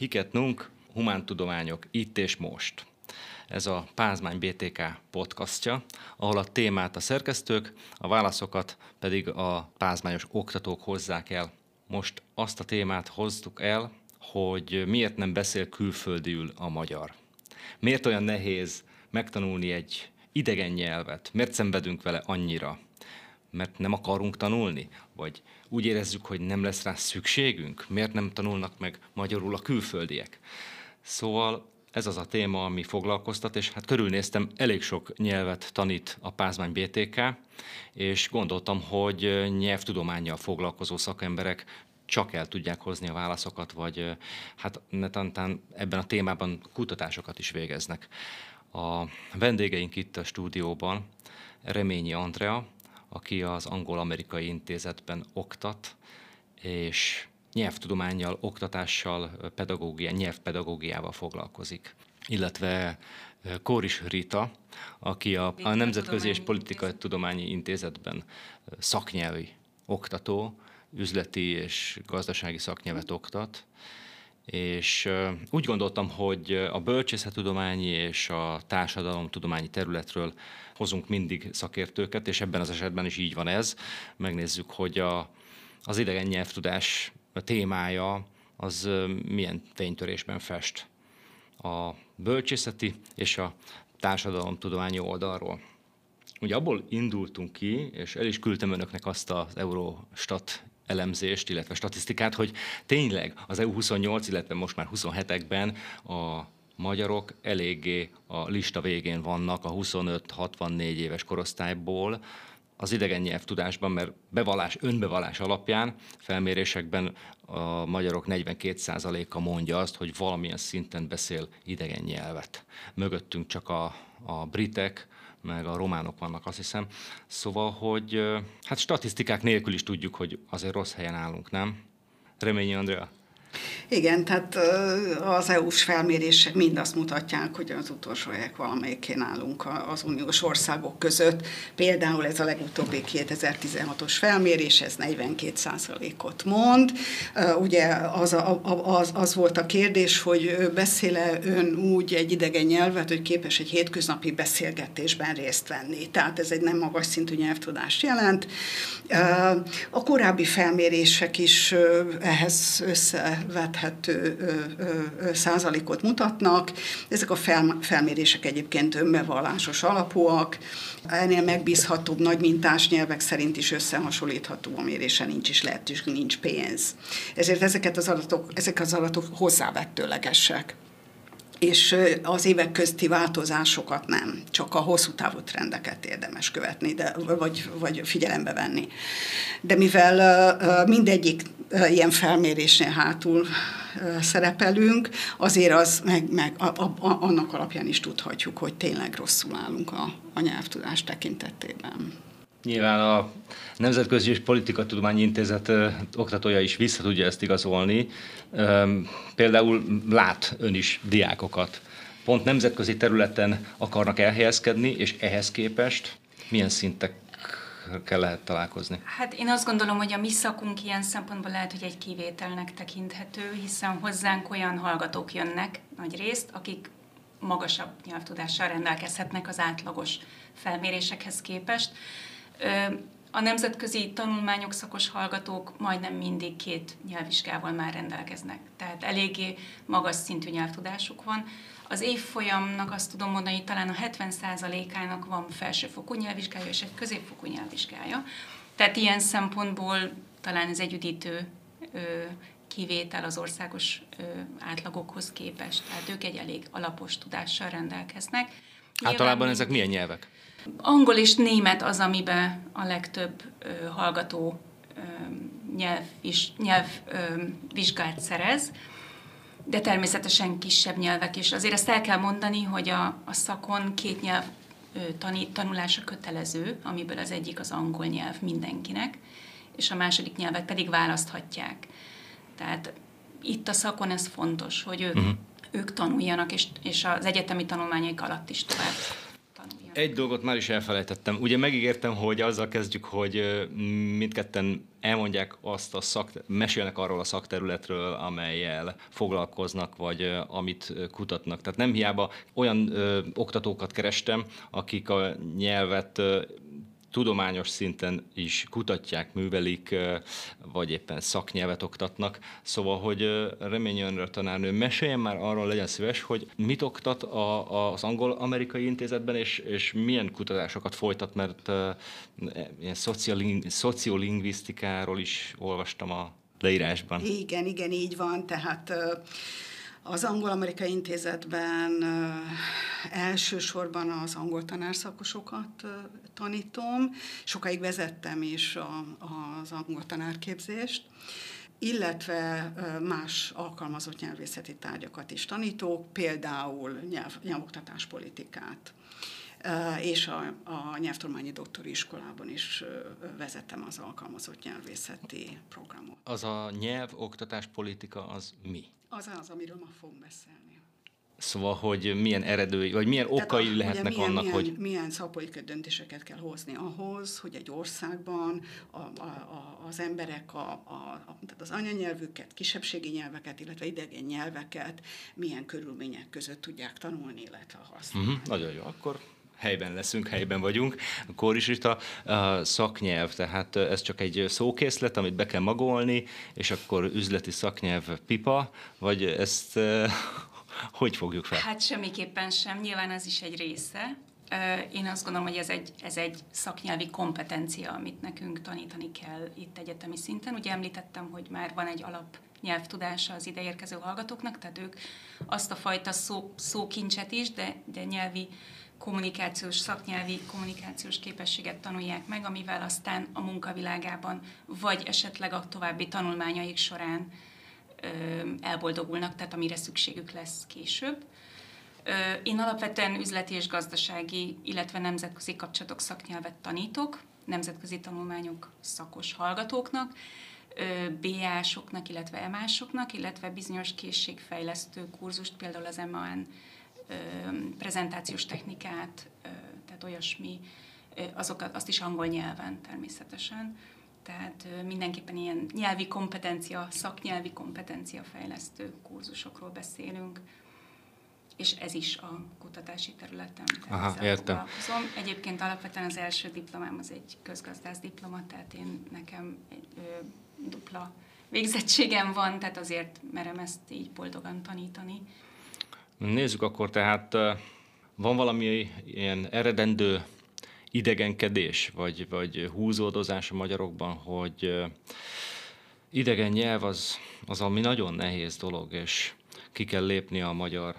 Hiket Nunk, Humántudományok, itt és most. Ez a Pázmány BTK podcastja, ahol a témát a szerkesztők, a válaszokat pedig a pázmányos oktatók hozzák el. Most azt a témát hoztuk el, hogy miért nem beszél külföldiül a magyar. Miért olyan nehéz megtanulni egy idegen nyelvet? Miért szenvedünk vele annyira? Mert nem akarunk tanulni? Vagy úgy érezzük, hogy nem lesz rá szükségünk? Miért nem tanulnak meg magyarul a külföldiek? Szóval ez az a téma, ami foglalkoztat, és hát körülnéztem, elég sok nyelvet tanít a Pázmány BTK, és gondoltam, hogy nyelvtudományjal foglalkozó szakemberek csak el tudják hozni a válaszokat, vagy hát netantán ebben a témában kutatásokat is végeznek. A vendégeink itt a stúdióban Reményi Andrea, aki az Angol-Amerikai Intézetben oktat, és nyelvtudományjal, oktatással, pedagógia, nyelvpedagógiával foglalkozik. Illetve Kóris Rita, aki a, a Nemzetközi és Politikai Tudományi Intézetben szaknyelvi oktató, üzleti és gazdasági szaknyelvet oktat, és úgy gondoltam, hogy a bölcsészettudományi és a társadalomtudományi területről hozunk mindig szakértőket, és ebben az esetben is így van ez. Megnézzük, hogy a, az idegen nyelvtudás témája az milyen fénytörésben fest a bölcsészeti és a társadalomtudományi oldalról. Ugye abból indultunk ki, és el is küldtem önöknek azt az Eurostat elemzést, illetve statisztikát, hogy tényleg az EU28, illetve most már 27-ekben a magyarok eléggé a lista végén vannak a 25-64 éves korosztályból, az idegen nyelvtudásban, mert bevallás, önbevallás alapján felmérésekben a magyarok 42%-a mondja azt, hogy valamilyen szinten beszél idegen nyelvet. Mögöttünk csak a, a britek, meg a románok vannak, azt hiszem. Szóval, hogy hát statisztikák nélkül is tudjuk, hogy azért rossz helyen állunk, nem? Reményi Andrea? Igen, tehát az EU-s felmérések mind azt mutatják, hogy az utolsó helyek valamelyikén állunk az uniós országok között. Például ez a legutóbbi 2016-os felmérés, ez 42%-ot mond. Ugye az, a, az, az volt a kérdés, hogy beszéle ön úgy egy idegen nyelvet, hogy képes egy hétköznapi beszélgetésben részt venni. Tehát ez egy nem magas szintű nyelvtudást jelent. A korábbi felmérések is ehhez össze vethető százalékot mutatnak. Ezek a felmérések egyébként önbevallásos alapúak, ennél megbízhatóbb nagy mintás nyelvek szerint is összehasonlítható a mérése nincs is lehetőség, nincs pénz. Ezért ezeket az adatok, ezek az adatok hozzávettőlegesek és az évek közti változásokat nem, csak a hosszú távú trendeket érdemes követni, de, vagy, vagy figyelembe venni. De mivel mindegyik ilyen felmérésnél hátul szerepelünk, azért az meg, meg a, a, annak alapján is tudhatjuk, hogy tényleg rosszul állunk a, a nyelvtudás tekintetében. Nyilván a Nemzetközi és Politikatudományi Intézet oktatója is vissza tudja ezt igazolni. Például lát ön is diákokat. Pont nemzetközi területen akarnak elhelyezkedni, és ehhez képest milyen szintek kell lehet találkozni? Hát én azt gondolom, hogy a mi szakunk ilyen szempontból lehet, hogy egy kivételnek tekinthető, hiszen hozzánk olyan hallgatók jönnek nagy részt, akik magasabb nyelvtudással rendelkezhetnek az átlagos felmérésekhez képest. A nemzetközi tanulmányok szakos hallgatók majdnem mindig két nyelvvizsgával már rendelkeznek, tehát eléggé magas szintű nyelvtudásuk van. Az évfolyamnak azt tudom mondani, hogy talán a 70%-ának van felsőfokú nyelvvizsgája és egy középfokú nyelvvizsgája. Tehát ilyen szempontból talán ez egy üdítő kivétel az országos átlagokhoz képest. Tehát ők egy elég alapos tudással rendelkeznek. Általában ezek milyen nyelvek? Angol és német az, amiben a legtöbb ö, hallgató ö, nyelv, is, nyelv ö, vizsgát szerez, de természetesen kisebb nyelvek is. Azért ezt el kell mondani, hogy a, a szakon két nyelv ö, tanít, tanulása kötelező, amiből az egyik az angol nyelv mindenkinek, és a második nyelvet pedig választhatják. Tehát itt a szakon ez fontos, hogy ők, uh-huh. Ők tanuljanak, és, és az egyetemi tanulmányaik alatt is tovább Egy dolgot már is elfelejtettem. Ugye megígértem, hogy azzal kezdjük, hogy mindketten elmondják azt a szak, mesélnek arról a szakterületről, amelyel foglalkoznak, vagy amit kutatnak. Tehát nem hiába olyan ö, oktatókat kerestem, akik a nyelvet ö, tudományos szinten is kutatják, művelik, vagy éppen szaknyelvet oktatnak. Szóval, hogy Reményi Önre tanárnő meséljen már arról, legyen szíves, hogy mit oktat a, az angol-amerikai intézetben, és, és milyen kutatásokat folytat, mert e, ilyen szociolingvisztikáról is olvastam a leírásban. Igen, igen, így van, tehát az Angol-Amerikai Intézetben elsősorban az angol tanárszakosokat tanítom, sokáig vezettem is a, az angol tanárképzést, illetve más alkalmazott nyelvészeti tárgyakat is tanítok, például nyelv, nyelvoktatáspolitikát. És a, a nyelvtudományi doktori iskolában is vezetem az alkalmazott nyelvészeti programot. Az a nyelvoktatáspolitika az mi? Az az, amiről ma fogunk beszélni. Szóval, hogy milyen eredői, vagy milyen Tehát okai lehetnek milyen, annak, milyen, hogy... Milyen szakpolitikai döntéseket kell hozni ahhoz, hogy egy országban a, a, a, az emberek a, a, a, tehát az anyanyelvüket, kisebbségi nyelveket, illetve idegen nyelveket milyen körülmények között tudják tanulni, illetve használni. Uh-huh, nagyon jó, akkor helyben leszünk, helyben vagyunk. Akkor is a, a szaknyelv, tehát ez csak egy szókészlet, amit be kell magolni, és akkor üzleti szaknyelv pipa, vagy ezt hogy fogjuk fel? Hát semmiképpen sem, nyilván ez is egy része. Én azt gondolom, hogy ez egy, ez egy szaknyelvi kompetencia, amit nekünk tanítani kell itt egyetemi szinten. Ugye említettem, hogy már van egy alap nyelvtudása az ideérkező hallgatóknak, tehát ők azt a fajta szó, szókincset is, de, de nyelvi kommunikációs, szaknyelvi kommunikációs képességet tanulják meg, amivel aztán a munkavilágában, vagy esetleg a további tanulmányaik során elboldogulnak, tehát amire szükségük lesz később. Én alapvetően üzleti és gazdasági, illetve nemzetközi kapcsolatok szaknyelvet tanítok, nemzetközi tanulmányok szakos hallgatóknak, BA-soknak, illetve EMA-soknak, illetve bizonyos készségfejlesztő kurzust, például az EMA-n prezentációs technikát, tehát olyasmi, azokat, azt is angol nyelven természetesen. Tehát mindenképpen ilyen nyelvi kompetencia, szaknyelvi kompetencia fejlesztő kurzusokról beszélünk, és ez is a kutatási területem. Aha, értem. Egyébként alapvetően az első diplomám az egy közgazdász diploma, tehát én nekem egy ö, dupla végzettségem van, tehát azért merem ezt így boldogan tanítani. Nézzük akkor tehát, van valami ilyen eredendő idegenkedés, vagy, vagy húzódozás a magyarokban, hogy idegen nyelv az, az ami nagyon nehéz dolog, és ki kell lépni a magyar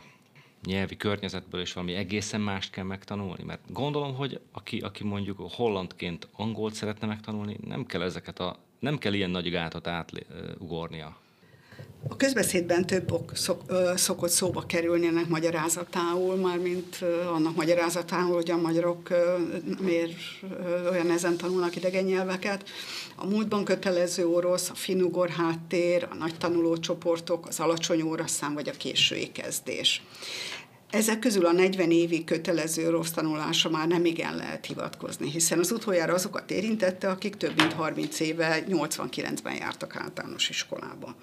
nyelvi környezetből, és valami egészen mást kell megtanulni. Mert gondolom, hogy aki, aki mondjuk hollandként angolt szeretne megtanulni, nem kell ezeket a nem kell ilyen nagy gátat átugornia. A közbeszédben több ok szok, ö, szokott szóba kerülni ennek magyarázatául, mármint ö, annak magyarázatául, hogy a magyarok ö, miért ö, olyan ezen tanulnak idegen nyelveket. A múltban kötelező orosz, a finugor háttér, a nagy tanulócsoportok, az alacsony órasszám vagy a késői kezdés. Ezek közül a 40 évi kötelező rossz tanulása már nem igen lehet hivatkozni, hiszen az utoljára azokat érintette, akik több mint 30 éve 89-ben jártak általános iskolába.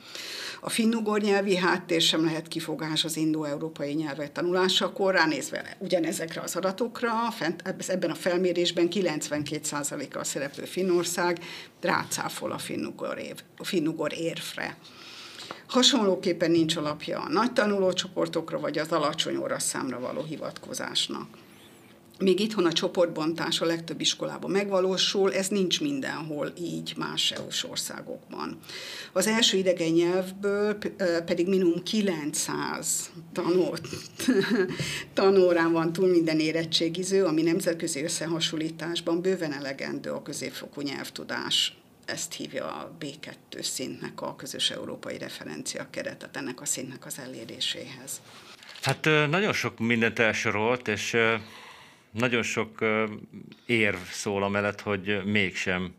A finnugor nyelvi háttér sem lehet kifogás az indo-európai nyelvek tanulásakor, ránézve ugyanezekre az adatokra, fent, ebben a felmérésben 92%-a szereplő Finnország rácáfol a finnugor, év, a finnugor érfre. Hasonlóképpen nincs alapja a nagy tanulócsoportokra vagy az alacsony óraszámra való hivatkozásnak. Míg itthon a csoportbontás a legtöbb iskolában megvalósul, ez nincs mindenhol így más EU-s országokban. Az első idegen nyelvből pedig minimum 900 tanult, tanórán van túl minden érettségiző, ami nemzetközi összehasonlításban bőven elegendő a középfokú nyelvtudás ezt hívja a B2 szintnek a közös európai referencia keretet ennek a szintnek az eléréséhez. Hát nagyon sok mindent elsorolt, és nagyon sok érv szól amellett, hogy mégsem,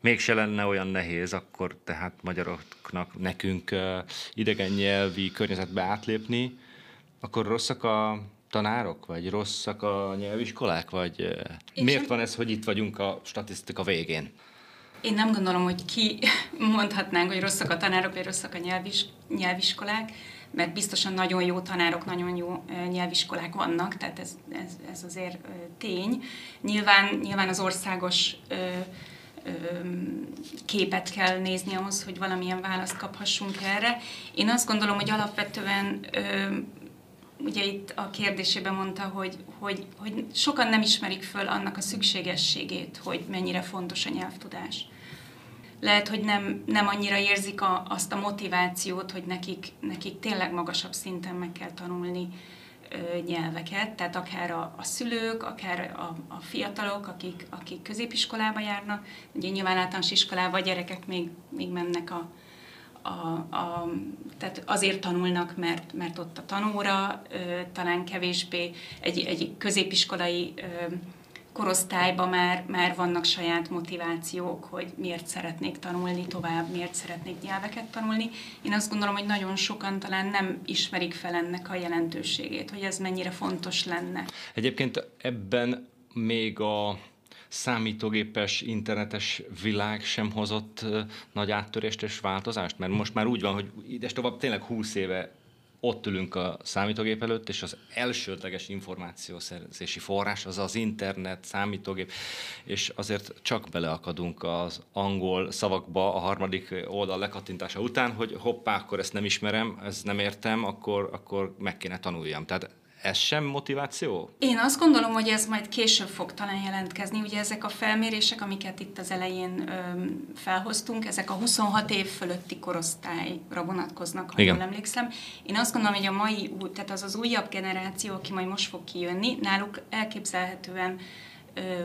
mégse lenne olyan nehéz akkor tehát magyaroknak, nekünk idegen nyelvi környezetbe átlépni, akkor rosszak a tanárok, vagy rosszak a nyelviskolák, vagy Én miért sem... van ez, hogy itt vagyunk a statisztika végén? Én nem gondolom, hogy ki mondhatnánk, hogy rosszak a tanárok, vagy rosszak a nyelvis, nyelviskolák, mert biztosan nagyon jó tanárok, nagyon jó nyelviskolák vannak, tehát ez, ez, ez azért tény. Nyilván, nyilván az országos képet kell nézni ahhoz, hogy valamilyen választ kaphassunk erre. Én azt gondolom, hogy alapvetően ugye itt a kérdésében mondta, hogy, hogy, hogy sokan nem ismerik föl annak a szükségességét, hogy mennyire fontos a nyelvtudás. Lehet, hogy nem, nem annyira érzik a, azt a motivációt, hogy nekik, nekik tényleg magasabb szinten meg kell tanulni ö, nyelveket, tehát akár a, a szülők, akár a, a fiatalok, akik, akik középiskolába járnak, ugye nyilván általános iskolába a gyerekek még, még mennek a, a, a, tehát azért tanulnak, mert, mert ott a tanóra ö, talán kevésbé egy, egy középiskolai ö, korosztályban már, már vannak saját motivációk, hogy miért szeretnék tanulni tovább, miért szeretnék nyelveket tanulni. Én azt gondolom, hogy nagyon sokan talán nem ismerik fel ennek a jelentőségét, hogy ez mennyire fontos lenne. Egyébként ebben még a számítógépes, internetes világ sem hozott nagy áttörést és változást? Mert most már úgy van, hogy ides tovább tényleg 20 éve ott ülünk a számítógép előtt, és az elsődleges információszerzési forrás az az internet, számítógép, és azért csak beleakadunk az angol szavakba a harmadik oldal lekattintása után, hogy hoppá, akkor ezt nem ismerem, ezt nem értem, akkor, akkor meg kéne tanuljam. Tehát ez sem motiváció? Én azt gondolom, hogy ez majd később fog talán jelentkezni. Ugye ezek a felmérések, amiket itt az elején ö, felhoztunk, ezek a 26 év fölötti korosztályra vonatkoznak, ha Igen. jól emlékszem. Én azt gondolom, hogy a mai, tehát az az újabb generáció, aki majd most fog kijönni, náluk elképzelhetően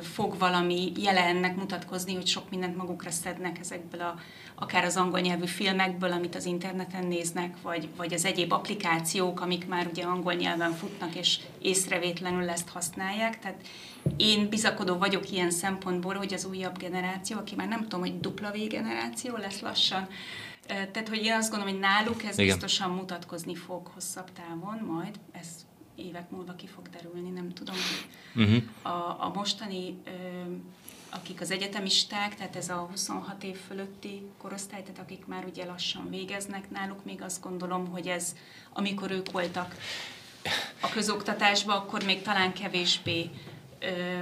fog valami jelennek mutatkozni, hogy sok mindent magukra szednek ezekből a, akár az angol nyelvű filmekből, amit az interneten néznek, vagy, vagy az egyéb applikációk, amik már ugye angol nyelven futnak, és észrevétlenül ezt használják. Tehát én bizakodó vagyok ilyen szempontból, hogy az újabb generáció, aki már nem tudom, hogy dupla V generáció lesz lassan, tehát, hogy én azt gondolom, hogy náluk ez Igen. biztosan mutatkozni fog hosszabb távon majd, ez évek múlva ki fog derülni, nem tudom. Uh-huh. A, a mostani, ö, akik az egyetemisták, tehát ez a 26 év fölötti korosztály, tehát akik már ugye lassan végeznek náluk, még azt gondolom, hogy ez, amikor ők voltak a közoktatásban, akkor még talán kevésbé ö,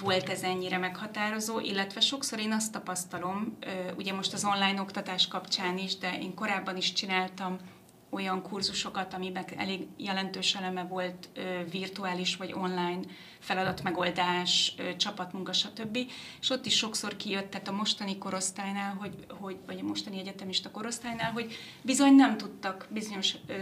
volt ez ennyire meghatározó, illetve sokszor én azt tapasztalom, ö, ugye most az online oktatás kapcsán is, de én korábban is csináltam olyan kurzusokat, amiben elég jelentős eleme volt virtuális vagy online feladatmegoldás, csapatmunka, stb. És ott is sokszor kijött, tehát a mostani korosztálynál, hogy, hogy, vagy a mostani egyetemista korosztálynál, hogy bizony nem tudtak bizonyos ö,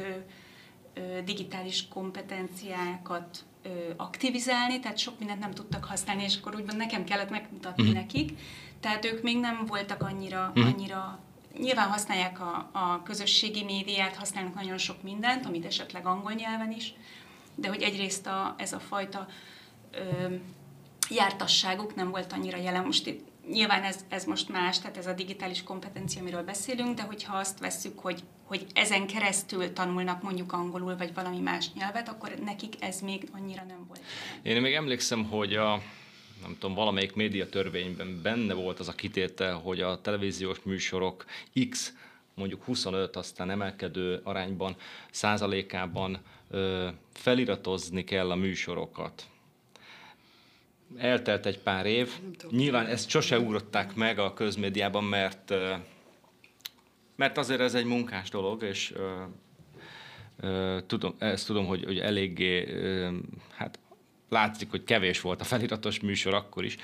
ö, digitális kompetenciákat ö, aktivizálni, tehát sok mindent nem tudtak használni, és akkor úgymond nekem kellett megmutatni mm. nekik. Tehát ők még nem voltak annyira, mm. annyira Nyilván használják a, a közösségi médiát, használnak nagyon sok mindent, amit esetleg angol nyelven is, de hogy egyrészt a, ez a fajta ö, jártasságuk nem volt annyira jelen. Most itt, nyilván ez, ez most más, tehát ez a digitális kompetencia, amiről beszélünk, de hogyha azt vesszük, hogy, hogy ezen keresztül tanulnak mondjuk angolul, vagy valami más nyelvet, akkor nekik ez még annyira nem volt. Én még emlékszem, hogy a nem tudom, valamelyik médiatörvényben benne volt az a kitétel, hogy a televíziós műsorok X, mondjuk 25, aztán emelkedő arányban, százalékában ö, feliratozni kell a műsorokat. Eltelt egy pár év. Nyilván ezt sose ugrották meg a közmédiában, mert, mert azért ez egy munkás dolog, és tudom, ezt tudom, hogy, hogy eléggé hát látszik, hogy kevés volt a feliratos műsor akkor is,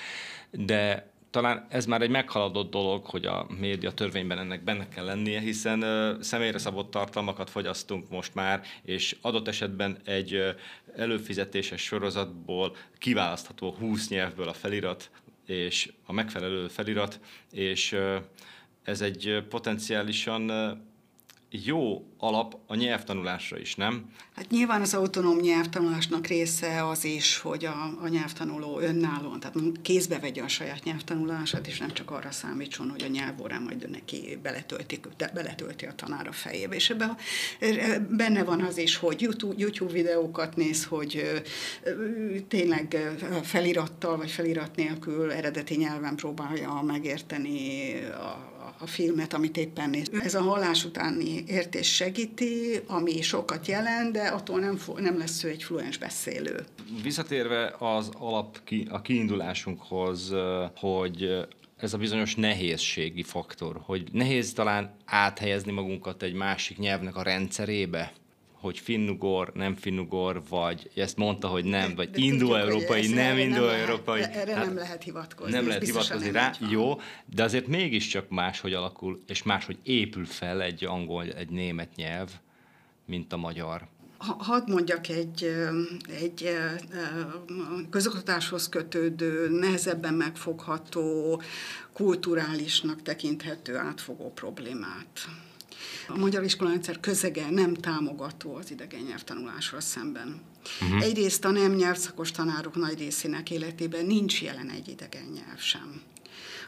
de talán ez már egy meghaladott dolog, hogy a média törvényben ennek benne kell lennie, hiszen uh, személyre szabott tartalmakat fogyasztunk most már, és adott esetben egy uh, előfizetéses sorozatból kiválasztható 20 nyelvből a felirat, és a megfelelő felirat, és uh, ez egy potenciálisan jó alap a nyelvtanulásra is, nem? Hát nyilván az autonóm nyelvtanulásnak része az is, hogy a, a nyelvtanuló önállóan, tehát kézbe vegye a saját nyelvtanulását, és nem csak arra számítson, hogy a nyelvórán majd neki beletölti, beletölti a tanár a fejébe. És ebben benne van az is, hogy YouTube, YouTube videókat néz, hogy tényleg felirattal vagy felirat nélkül eredeti nyelven próbálja megérteni a a filmet, amit éppen néz. Ez a hallás utáni értés segíti, ami sokat jelent, de attól nem, nem lesz ő egy fluens beszélő. Visszatérve az alap, a kiindulásunkhoz, hogy ez a bizonyos nehézségi faktor, hogy nehéz talán áthelyezni magunkat egy másik nyelvnek a rendszerébe, hogy finnugor, nem finnugor, vagy ezt mondta, hogy nem, vagy indó-európai, nem indó-európai. Erre hát nem lehet hivatkozni. Nem lehet hivatkozni rá, jó, de azért mégiscsak máshogy alakul, és máshogy épül fel egy angol, egy német nyelv, mint a magyar. Hadd mondjak egy, egy közoktatáshoz kötődő, nehezebben megfogható, kulturálisnak tekinthető átfogó problémát. A magyar iskolarendszer közege nem támogató az idegen nyelvtanulásra szemben. Uh-huh. Egyrészt a nem nyelvszakos tanárok nagy részének életében nincs jelen egy idegen nyelv sem.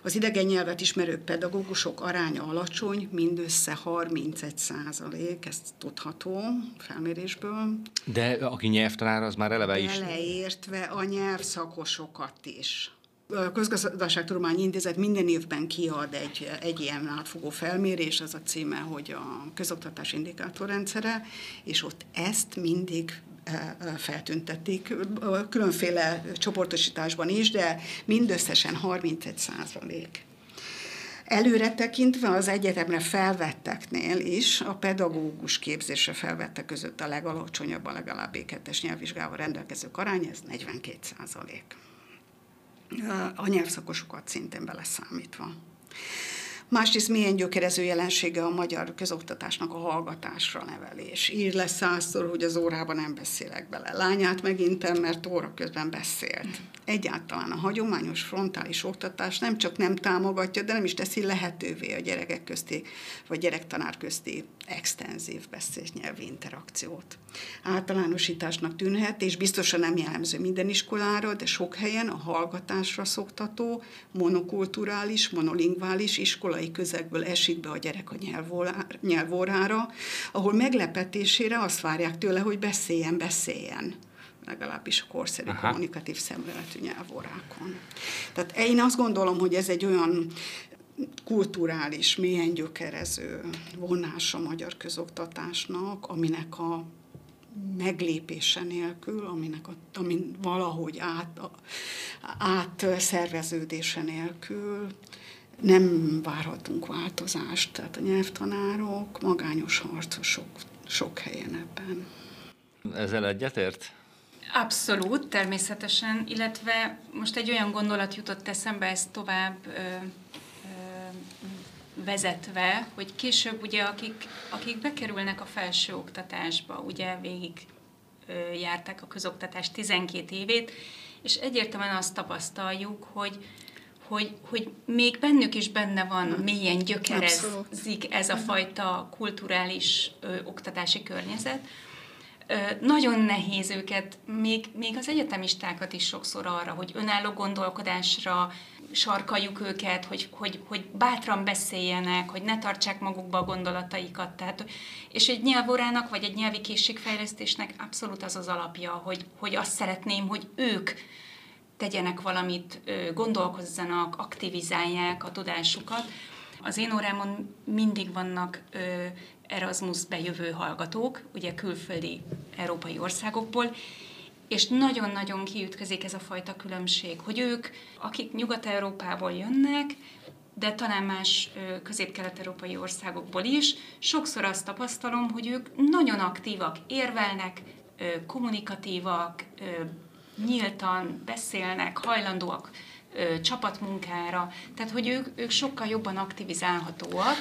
Az idegen nyelvet ismerő pedagógusok aránya alacsony, mindössze 31 százalék, ez tudható felmérésből. De aki nyelvtanár, az már eleve is... Beleértve a nyelvszakosokat is. Közgazdaságtudományi Intézet minden évben kiad egy, egy ilyen átfogó felmérés, az a címe, hogy a közoktatás indikátorrendszere, és ott ezt mindig e, e, feltüntetik, különféle csoportosításban is, de mindösszesen 31 százalék. Előre tekintve az egyetemre felvetteknél is a pedagógus képzésre felvettek között a legalacsonyabb, a legalább B2-es nyelvvizsgával rendelkezők aránya, ez 42 százalék a nyelvszakosokat szintén beleszámítva. Másrészt milyen gyökerező jelensége a magyar közoktatásnak a hallgatásra nevelés. Ír le százszor, hogy az órában nem beszélek bele. Lányát megintem, mert óra közben beszélt. Egyáltalán a hagyományos frontális oktatás nem csak nem támogatja, de nem is teszi lehetővé a gyerekek közti, vagy gyerektanár közti extenzív beszédnyelvi interakciót. Általánosításnak tűnhet, és biztosan nem jellemző minden iskolára, de sok helyen a hallgatásra szoktató, monokulturális, monolingvális iskolai közegből esik be a gyerek a nyelvórára, ahol meglepetésére azt várják tőle, hogy beszéljen, beszéljen legalábbis a korszerű Aha. kommunikatív szemléletű nyelvórákon. Tehát én azt gondolom, hogy ez egy olyan kulturális, mélyen gyökerező vonás a magyar közoktatásnak, aminek a meglépése nélkül, aminek a, amin valahogy át, átszerveződése nélkül nem várhatunk változást. Tehát a nyelvtanárok, magányos harcosok sok helyen ebben. Ezzel egyetért? Abszolút, természetesen, illetve most egy olyan gondolat jutott eszembe, ezt tovább ö, vezetve, hogy később ugye akik, akik bekerülnek a felső oktatásba, ugye végig ö, járták a közoktatás 12 évét, és egyértelműen azt tapasztaljuk, hogy hogy, hogy még bennük is benne van, mélyen gyökerezik ez a fajta kulturális ö, oktatási környezet, nagyon nehéz őket, még, még az egyetemistákat is sokszor arra, hogy önálló gondolkodásra sarkaljuk őket, hogy, hogy, hogy bátran beszéljenek, hogy ne tartsák magukba a gondolataikat. Tehát, és egy nyelvórának, vagy egy nyelvi készségfejlesztésnek abszolút az az alapja, hogy, hogy azt szeretném, hogy ők tegyenek valamit, gondolkozzanak, aktivizálják a tudásukat. Az én órámon mindig vannak Erasmus bejövő hallgatók, ugye külföldi európai országokból, és nagyon-nagyon kiütközik ez a fajta különbség, hogy ők, akik Nyugat-Európából jönnek, de talán más közép-kelet-európai országokból is, sokszor azt tapasztalom, hogy ők nagyon aktívak, érvelnek, kommunikatívak, nyíltan beszélnek, hajlandóak csapatmunkára, tehát hogy ők, ők sokkal jobban aktivizálhatóak,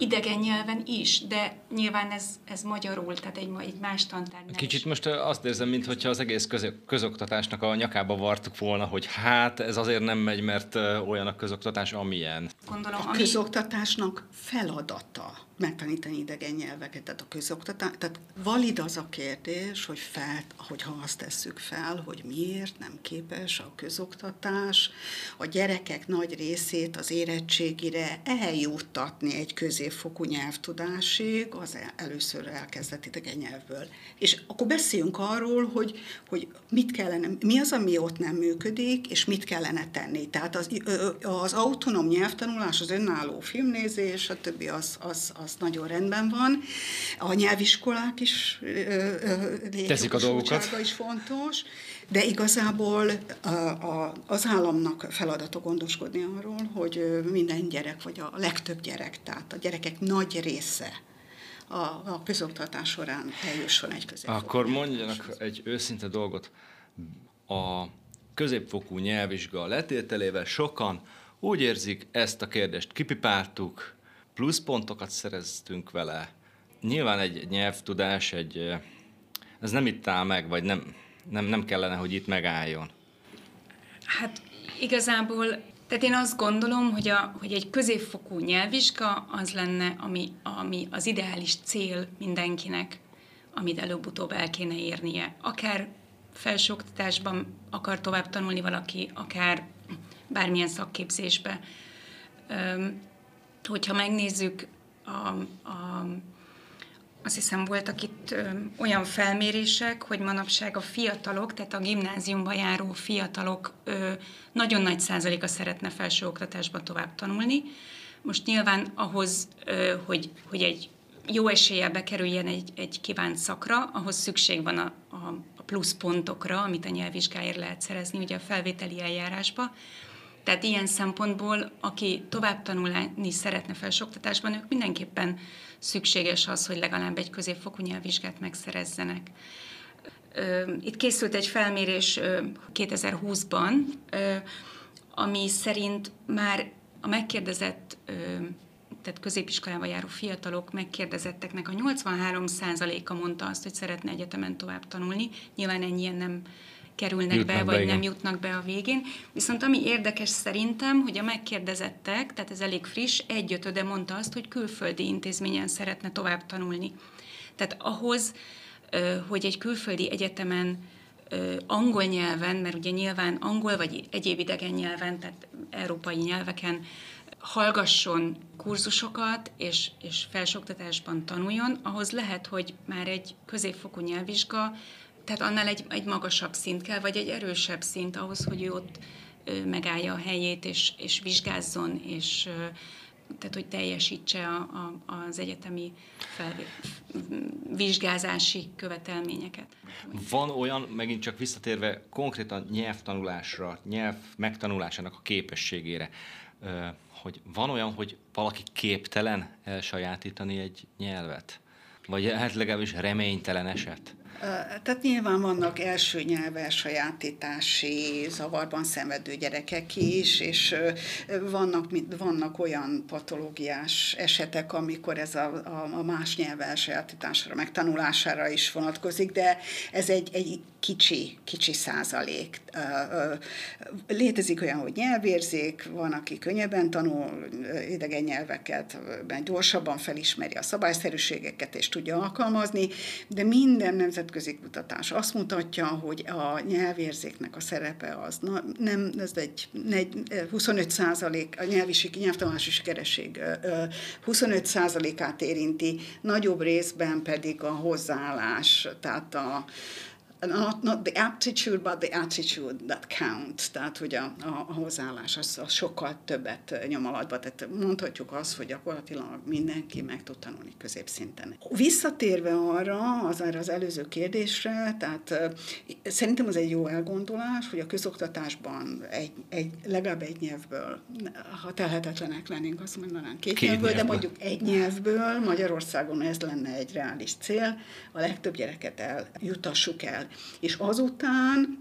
idegen nyelven is, de nyilván ez, ez magyarul, tehát egy, egy más tantár. Kicsit most azt érzem, mintha az egész köz, közoktatásnak a nyakába vartuk volna, hogy hát ez azért nem megy, mert olyan a közoktatás, amilyen. Gondolom, a ami... közoktatásnak feladata megtanítani idegen nyelveket, tehát a közoktatás. Tehát valid az a kérdés, hogy fel, hogyha azt tesszük fel, hogy miért nem képes a közoktatás a gyerekek nagy részét az érettségire eljuttatni egy középfokú nyelvtudásig, az először elkezdett idegen nyelvből. És akkor beszéljünk arról, hogy, hogy mit kellene, mi az, ami ott nem működik, és mit kellene tenni. Tehát az, az autonóm nyelvtanulás, az önálló filmnézés, a többi az, az, az nagyon rendben van. A nyelviskolák is teszik a dolgokat. is fontos, de igazából a, a, az államnak feladata gondoskodni arról, hogy minden gyerek, vagy a legtöbb gyerek, tehát a gyerekek nagy része a, a közoktatás során eljusson egy középfokú Akkor mondjanak egy őszinte dolgot. A középfokú nyelvvizsga letételével sokan úgy érzik, ezt a kérdést kipipáltuk, pluszpontokat szereztünk vele. Nyilván egy nyelvtudás, egy, ez nem itt áll meg, vagy nem, nem, nem kellene, hogy itt megálljon. Hát igazából, tehát én azt gondolom, hogy, a, hogy egy középfokú nyelvvizsga az lenne, ami, ami az ideális cél mindenkinek, amit előbb-utóbb el kéne érnie. Akár felsőoktatásban akar tovább tanulni valaki, akár bármilyen szakképzésbe. Hogyha megnézzük, a, a, azt hiszem voltak itt olyan felmérések, hogy manapság a fiatalok, tehát a gimnáziumba járó fiatalok nagyon nagy százaléka szeretne felsőoktatásban tovább tanulni. Most nyilván ahhoz, hogy, hogy egy jó eséllyel bekerüljen egy, egy kívánt szakra, ahhoz szükség van a, a, a pluszpontokra, amit a nyelvvizsgáért lehet szerezni ugye a felvételi eljárásba. Tehát ilyen szempontból, aki tovább tanulni szeretne felsoktatásban, ők mindenképpen szükséges az, hogy legalább egy középfokú nyelvvizsgát megszerezzenek. Itt készült egy felmérés 2020-ban, ami szerint már a megkérdezett tehát középiskolába járó fiatalok megkérdezetteknek a 83%-a mondta azt, hogy szeretne egyetemen tovább tanulni. Nyilván ennyien nem kerülnek jutnak be, vagy be, nem jutnak be a végén. Viszont ami érdekes szerintem, hogy a megkérdezettek, tehát ez elég friss, egyötöde mondta azt, hogy külföldi intézményen szeretne tovább tanulni. Tehát ahhoz, hogy egy külföldi egyetemen angol nyelven, mert ugye nyilván angol vagy egyéb idegen nyelven, tehát európai nyelveken hallgasson kurzusokat, és, és felsoktatásban tanuljon, ahhoz lehet, hogy már egy középfokú nyelvvizsga, tehát annál egy, egy magasabb szint kell, vagy egy erősebb szint ahhoz, hogy ő ott megállja a helyét, és, és vizsgázzon, és tehát hogy teljesítse a, a, az egyetemi fel, vizsgázási követelményeket. Van olyan, megint csak visszatérve konkrétan nyelvtanulásra, nyelv megtanulásának a képességére, hogy van olyan, hogy valaki képtelen elsajátítani egy nyelvet? Vagy hát legalábbis reménytelen eset? Tehát nyilván vannak első nyelves sajátítási zavarban szenvedő gyerekek is, és vannak, vannak olyan patológiás esetek, amikor ez a, a, a más nyelv elsajátításra, megtanulására is vonatkozik, de ez egy, egy kicsi, kicsi százalék. Létezik olyan, hogy nyelvérzék, van, aki könnyebben tanul idegen nyelveket, gyorsabban felismeri a szabályszerűségeket és tudja alkalmazni, de minden nemzetközi kutatás. Azt mutatja, hogy a nyelvérzéknek a szerepe az na, nem, ez egy, egy 25 százalék, a nyelviség, nyelvtanulási sikeresség 25 százalékát érinti, nagyobb részben pedig a hozzáállás, tehát a, not, not the aptitude, but the attitude that counts, tehát hogy a, a, a hozzáállás az, az sokkal többet nyom alatba, tehát mondhatjuk azt, hogy gyakorlatilag mindenki meg tud tanulni középszinten. Visszatérve arra, az erre az előző kérdésre, tehát szerintem az egy jó elgondolás, hogy a közoktatásban egy, egy, legalább egy nyelvből, ha telhetetlenek lennénk, azt mondanánk két, két nyelvből, nyelvből, de mondjuk egy nyelvből, Magyarországon ez lenne egy reális cél, a legtöbb gyereket eljutassuk el és azután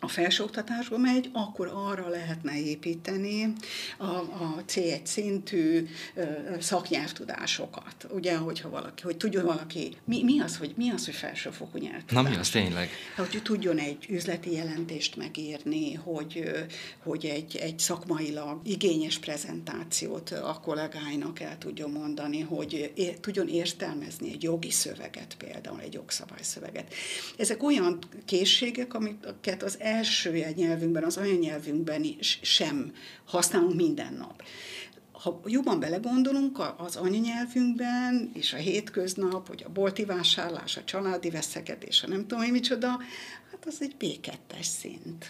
a felsőoktatásba megy, akkor arra lehetne építeni a, a C1 szintű ö, szaknyelvtudásokat. Ugye, hogyha valaki, hogy tudjon valaki, mi, mi, az, hogy, mi az, hogy felsőfokú nyelvtudás? Na mi az tényleg? Hogy tudjon egy üzleti jelentést megírni, hogy, hogy egy, egy szakmailag igényes prezentációt a kollégáinak el tudjon mondani, hogy é, tudjon értelmezni egy jogi szöveget, például egy jogszabályszöveget. Ezek olyan készségek, amiket az első nyelvünkben, az anyanyelvünkben is sem használunk minden nap ha jobban belegondolunk az anyanyelvünkben, és a hétköznap, hogy a bolti vásárlás, a családi veszekedés, a nem tudom én micsoda, hát az egy B2-es szint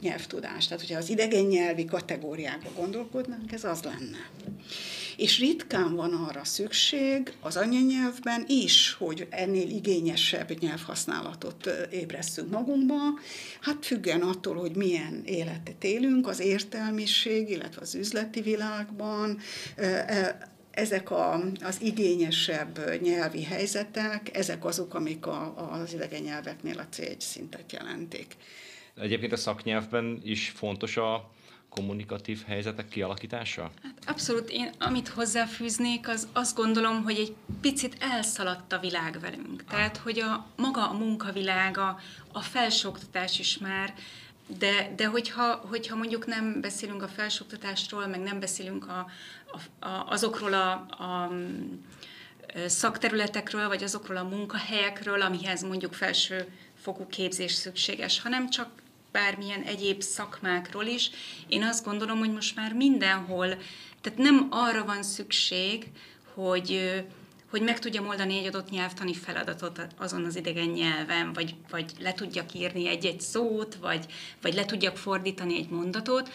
nyelvtudás. Tehát, hogyha az idegen nyelvi kategóriákba gondolkodnánk, ez az lenne és ritkán van arra szükség az anyanyelvben is, hogy ennél igényesebb nyelvhasználatot ébresszünk magunkba, hát függen attól, hogy milyen életet élünk, az értelmiség, illetve az üzleti világban, ezek a, az igényesebb nyelvi helyzetek, ezek azok, amik a, az idegen nyelveknél a C1 szintet jelentik. Egyébként a szaknyelvben is fontos a kommunikatív helyzetek kialakítása? Hát abszolút. Én amit hozzáfűznék, az azt gondolom, hogy egy picit elszaladt a világ velünk. Tehát, hogy a maga a munkavilága, a felsőoktatás is már, de, de hogyha, hogyha mondjuk nem beszélünk a felsőoktatásról, meg nem beszélünk a, a, a, azokról a, a szakterületekről, vagy azokról a munkahelyekről, amihez mondjuk felső fokú képzés szükséges, hanem csak bármilyen egyéb szakmákról is. Én azt gondolom, hogy most már mindenhol, tehát nem arra van szükség, hogy hogy meg tudjam oldani egy adott nyelvtani feladatot azon az idegen nyelven, vagy, vagy le tudjak írni egy-egy szót, vagy, vagy le tudjak fordítani egy mondatot,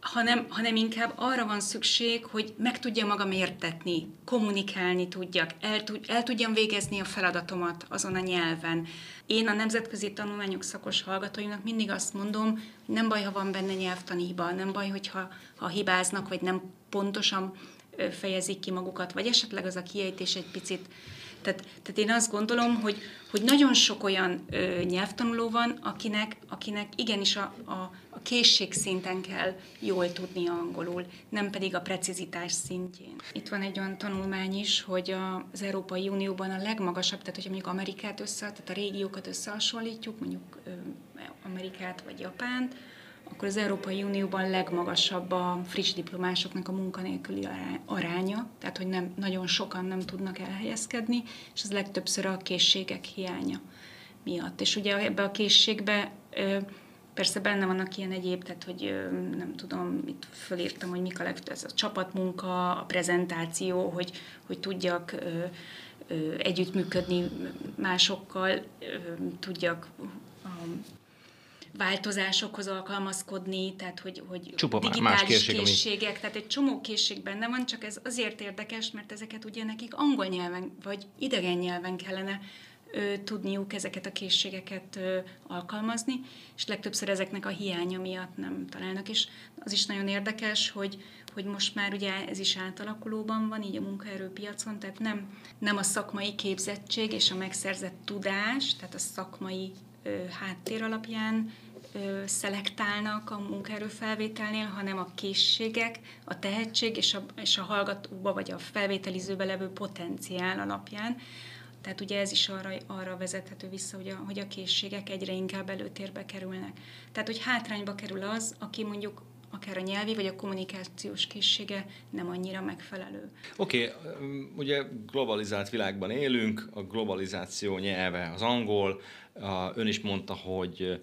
hanem, hanem inkább arra van szükség, hogy meg tudja magam értetni, kommunikálni tudjak, el, tud, el tudjam végezni a feladatomat azon a nyelven. Én a nemzetközi tanulmányok szakos hallgatóinak mindig azt mondom, hogy nem baj, ha van benne nyelvtani hiba, nem baj, hogyha ha hibáznak, vagy nem pontosan fejezik ki magukat, vagy esetleg az a kiejtés egy picit tehát, tehát én azt gondolom, hogy, hogy nagyon sok olyan ö, nyelvtanuló van, akinek, akinek igenis a, a, a készség szinten kell jól tudni angolul, nem pedig a precizitás szintjén. Itt van egy olyan tanulmány is, hogy az Európai Unióban a legmagasabb, tehát hogyha mondjuk Amerikát össze, tehát a régiókat összehasonlítjuk, mondjuk ö, Amerikát vagy Japánt, akkor az Európai Unióban legmagasabb a friss diplomásoknak a munkanélküli aránya, tehát hogy nem, nagyon sokan nem tudnak elhelyezkedni, és ez legtöbbször a készségek hiánya miatt. És ugye ebbe a készségbe persze benne vannak ilyen egyéb, tehát hogy nem tudom, itt fölírtam, hogy mik a legtöbb, ez a csapatmunka, a prezentáció, hogy, hogy tudjak együttműködni másokkal, tudjak változásokhoz alkalmazkodni, tehát hogy, hogy Csupa digitális más készség, készségek, ami... tehát egy csomó készség benne van, csak ez azért érdekes, mert ezeket ugye nekik angol nyelven vagy idegen nyelven kellene ö, tudniuk ezeket a készségeket ö, alkalmazni, és legtöbbször ezeknek a hiánya miatt nem találnak. És az is nagyon érdekes, hogy, hogy most már ugye ez is átalakulóban van, így a munkaerőpiacon, tehát nem, nem a szakmai képzettség és a megszerzett tudás, tehát a szakmai ö, háttér alapján szelektálnak a munkaerőfelvételnél, hanem a készségek, a tehetség és a, és a hallgatóba vagy a felvételizőbe levő potenciál alapján. Tehát ugye ez is arra, arra vezethető vissza, hogy a, hogy a készségek egyre inkább előtérbe kerülnek. Tehát, hogy hátrányba kerül az, aki mondjuk akár a nyelvi vagy a kommunikációs készsége nem annyira megfelelő. Oké, okay, ugye globalizált világban élünk, a globalizáció nyelve az angol, ön is mondta, hogy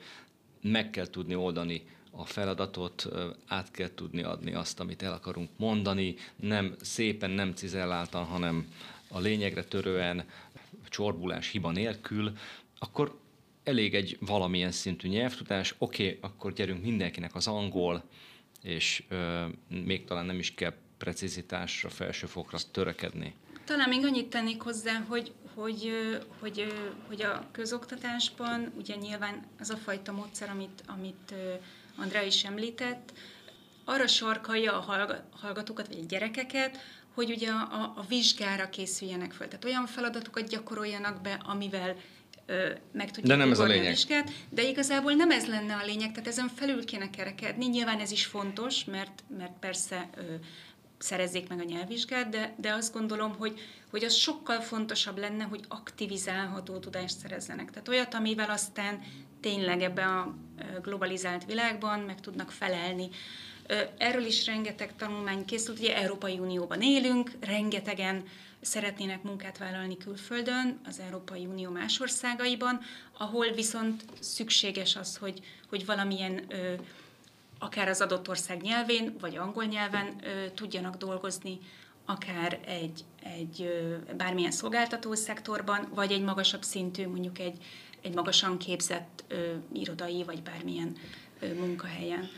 meg kell tudni oldani a feladatot, át kell tudni adni azt, amit el akarunk mondani, nem szépen, nem cizelláltan, hanem a lényegre törően, csorbulás hiba nélkül, akkor elég egy valamilyen szintű nyelvtudás, oké, okay, akkor gyerünk mindenkinek az angol, és ö, még talán nem is kell precizitásra, felsőfokra törekedni. Talán még annyit tennék hozzá, hogy hogy, hogy, hogy a közoktatásban ugye nyilván az a fajta módszer, amit, amit Andrá is említett, arra sarkalja a hallgatókat, vagy a gyerekeket, hogy ugye a, a, a vizsgára készüljenek fel. Tehát olyan feladatokat gyakoroljanak be, amivel meg tudják de nem ez a lényeg. vizsgát, de igazából nem ez lenne a lényeg, tehát ezen felül kéne kerekedni. Nyilván ez is fontos, mert, mert persze szerezzék meg a nyelvvizsgát, de, de azt gondolom, hogy, hogy az sokkal fontosabb lenne, hogy aktivizálható tudást szerezzenek. Tehát olyat, amivel aztán tényleg ebben a globalizált világban meg tudnak felelni. Erről is rengeteg tanulmány készült, ugye Európai Unióban élünk, rengetegen szeretnének munkát vállalni külföldön, az Európai Unió más országaiban, ahol viszont szükséges az, hogy, hogy valamilyen akár az adott ország nyelvén, vagy angol nyelven ö, tudjanak dolgozni, akár egy, egy ö, bármilyen szolgáltató szektorban, vagy egy magasabb szintű, mondjuk egy, egy magasan képzett ö, irodai, vagy bármilyen ö, munkahelyen.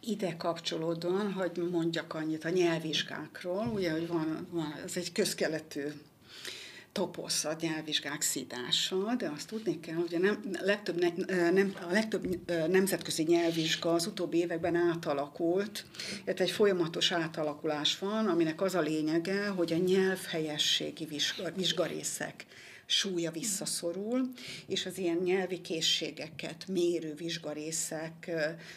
Ide kapcsolódóan, hogy mondjak annyit a nyelvvizsgákról, ugye, hogy van, van ez egy közkeletű toposz a nyelvvizsgák szídása, de azt tudni kell, hogy a, nem, legtöbb, ne, nem, a legtöbb nemzetközi nyelvvizsga az utóbbi években átalakult, illetve egy folyamatos átalakulás van, aminek az a lényege, hogy a nyelvhelyességi vizsga, vizsgarészek súlya visszaszorul, és az ilyen nyelvi készségeket mérő vizsgarészek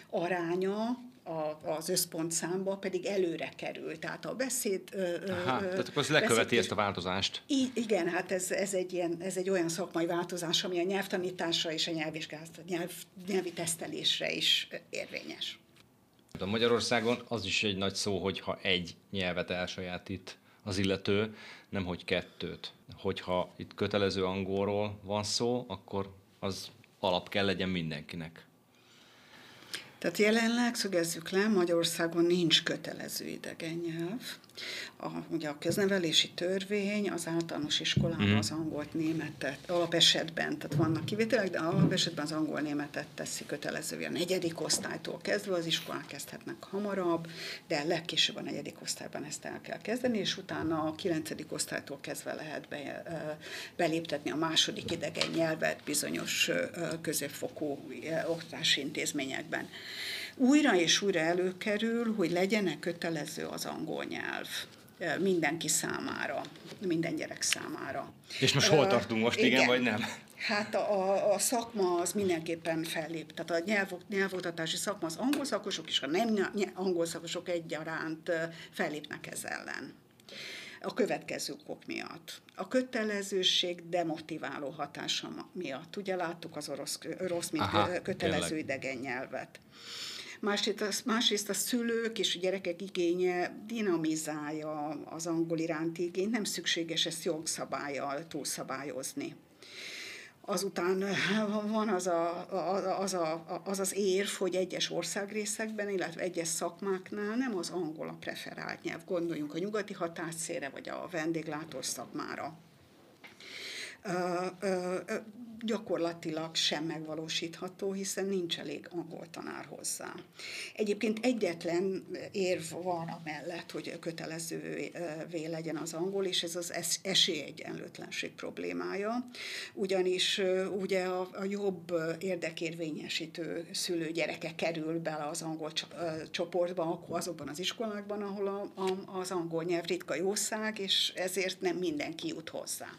aránya a, az összpontszámba pedig előre kerül. Tehát a beszéd... Aha, tehát akkor az leköveti beszéd, ezt a változást. I, igen, hát ez, ez, egy ilyen, ez egy olyan szakmai változás, ami a nyelvtanításra és a nyelvvizsgálat, a nyelv, nyelvi tesztelésre is érvényes. A Magyarországon az is egy nagy szó, hogyha egy nyelvet elsajátít az illető, nem hogy kettőt. Hogyha itt kötelező angolról van szó, akkor az alap kell legyen mindenkinek. Tehát jelenleg szögezzük le, Magyarországon nincs kötelező idegen nyelv. A, ugye a köznevelési törvény az általános iskolában mm. az angolt németet, alapesetben, tehát vannak kivételek, de alapesetben az angol németet teszi kötelezővé. A negyedik osztálytól kezdve az iskolák kezdhetnek hamarabb, de legkésőbb a negyedik osztályban ezt el kell kezdeni, és utána a kilencedik osztálytól kezdve lehet be, beléptetni a második idegen nyelvet bizonyos középfokú oktatási intézményekben újra és újra előkerül, hogy legyenek kötelező az angol nyelv mindenki számára, minden gyerek számára. És most hol tartunk most, igen, igen vagy nem? Hát a, a szakma az mindenképpen fellép. Tehát a nyelv, nyelvoktatási szakma az angol szakosok és a nem angol szakosok egyaránt fellépnek ez ellen a következő okok miatt. A kötelezőség demotiváló hatása miatt. Ugye láttuk az orosz, orosz mint Aha, kötelező tényleg. idegen nyelvet másrészt, a, másrészt a szülők és a gyerekek igénye dinamizálja az angol iránti igényt, nem szükséges ezt jogszabályjal túlszabályozni. Azután van az, a, az, a, az az érv, hogy egyes országrészekben, illetve egyes szakmáknál nem az angol a preferált nyelv. Gondoljunk a nyugati határszére, vagy a vendéglátó szakmára gyakorlatilag sem megvalósítható, hiszen nincs elég angol tanár hozzá. Egyébként egyetlen érv van amellett, hogy kötelezővé legyen az angol, és ez az esélyegyenlőtlenség problémája, ugyanis ugye a, a jobb érdekérvényesítő szülő gyereke kerül bele az angol csoportba, azokban az iskolákban, ahol a, a, az angol nyelv ritka jószág, és ezért nem mindenki jut hozzá.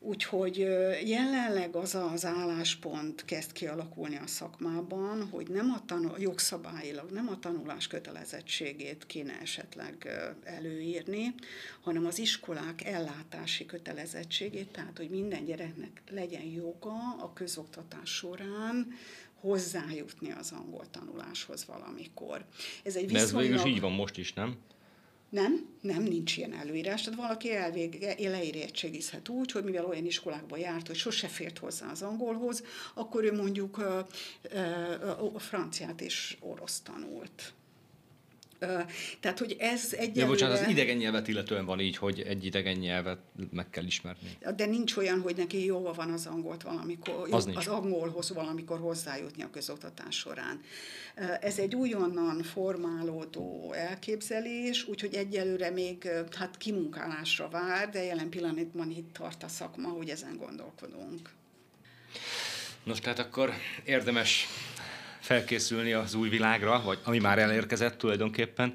Úgyhogy jelenleg az az álláspont kezd kialakulni a szakmában, hogy nem a tanul, jogszabályilag nem a tanulás kötelezettségét kéne esetleg előírni, hanem az iskolák ellátási kötelezettségét, tehát hogy minden gyereknek legyen joga a közoktatás során hozzájutni az angol tanuláshoz valamikor. Ez egy viszonylag... De ez végül is így van most is, nem? Nem, nem, nincs ilyen előírás. Tehát valaki elvége, leérettségizhet úgy, hogy mivel olyan iskolákba járt, hogy sose fért hozzá az angolhoz, akkor ő mondjuk a, a, a franciát és orosz tanult. Tehát, hogy ez egyelőre... Ja, bocsánat, az idegen nyelvet illetően van így, hogy egy idegen nyelvet meg kell ismerni. De nincs olyan, hogy neki jó van az angolt valamikor, az, az angolhoz valamikor hozzájutni a közoktatás során. Ez egy újonnan formálódó elképzelés, úgyhogy egyelőre még hát kimunkálásra vár, de jelen pillanatban itt tart a szakma, hogy ezen gondolkodunk. Nos, tehát akkor érdemes felkészülni az új világra, vagy ami már elérkezett tulajdonképpen.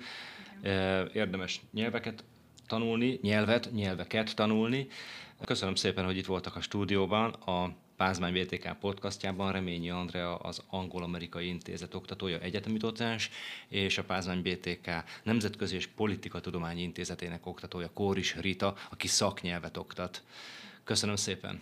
Érdemes nyelveket tanulni, nyelvet, nyelveket tanulni, Köszönöm szépen, hogy itt voltak a stúdióban. A Pázmány VTK podcastjában Reményi Andrea, az Angol-Amerikai Intézet oktatója, egyetemi docens, és a Pázmány BTK Nemzetközi és Politikatudományi Intézetének oktatója, Kóris Rita, aki szaknyelvet oktat. Köszönöm szépen!